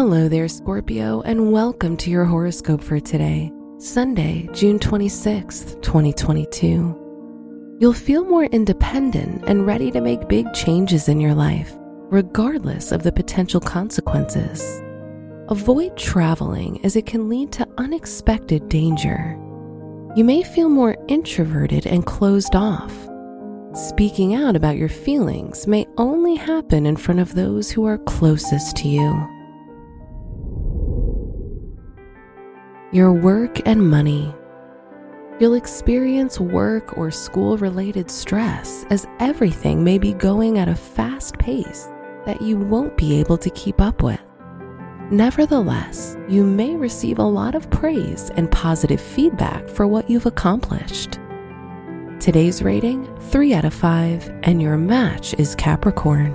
Hello there, Scorpio, and welcome to your horoscope for today, Sunday, June 26th, 2022. You'll feel more independent and ready to make big changes in your life, regardless of the potential consequences. Avoid traveling as it can lead to unexpected danger. You may feel more introverted and closed off. Speaking out about your feelings may only happen in front of those who are closest to you. Your work and money. You'll experience work or school related stress as everything may be going at a fast pace that you won't be able to keep up with. Nevertheless, you may receive a lot of praise and positive feedback for what you've accomplished. Today's rating 3 out of 5, and your match is Capricorn.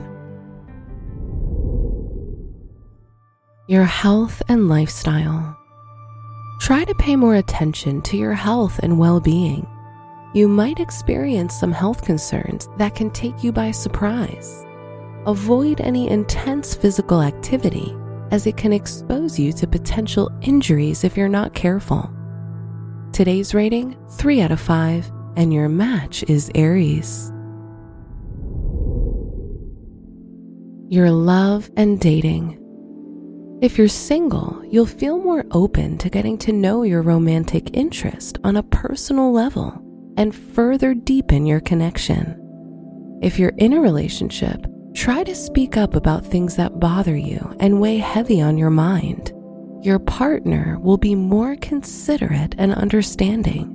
Your health and lifestyle. Try to pay more attention to your health and well being. You might experience some health concerns that can take you by surprise. Avoid any intense physical activity as it can expose you to potential injuries if you're not careful. Today's rating 3 out of 5, and your match is Aries. Your love and dating. If you're single, you'll feel more open to getting to know your romantic interest on a personal level and further deepen your connection. If you're in a relationship, try to speak up about things that bother you and weigh heavy on your mind. Your partner will be more considerate and understanding.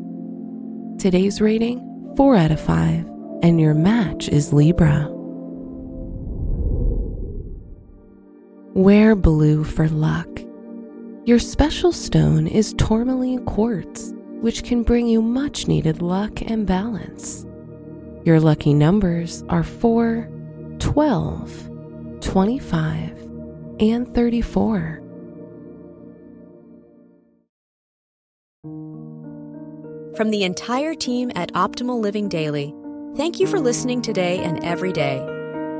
Today's rating 4 out of 5, and your match is Libra. Wear blue for luck. Your special stone is tourmaline quartz, which can bring you much needed luck and balance. Your lucky numbers are 4, 12, 25, and 34. From the entire team at Optimal Living Daily, thank you for listening today and every day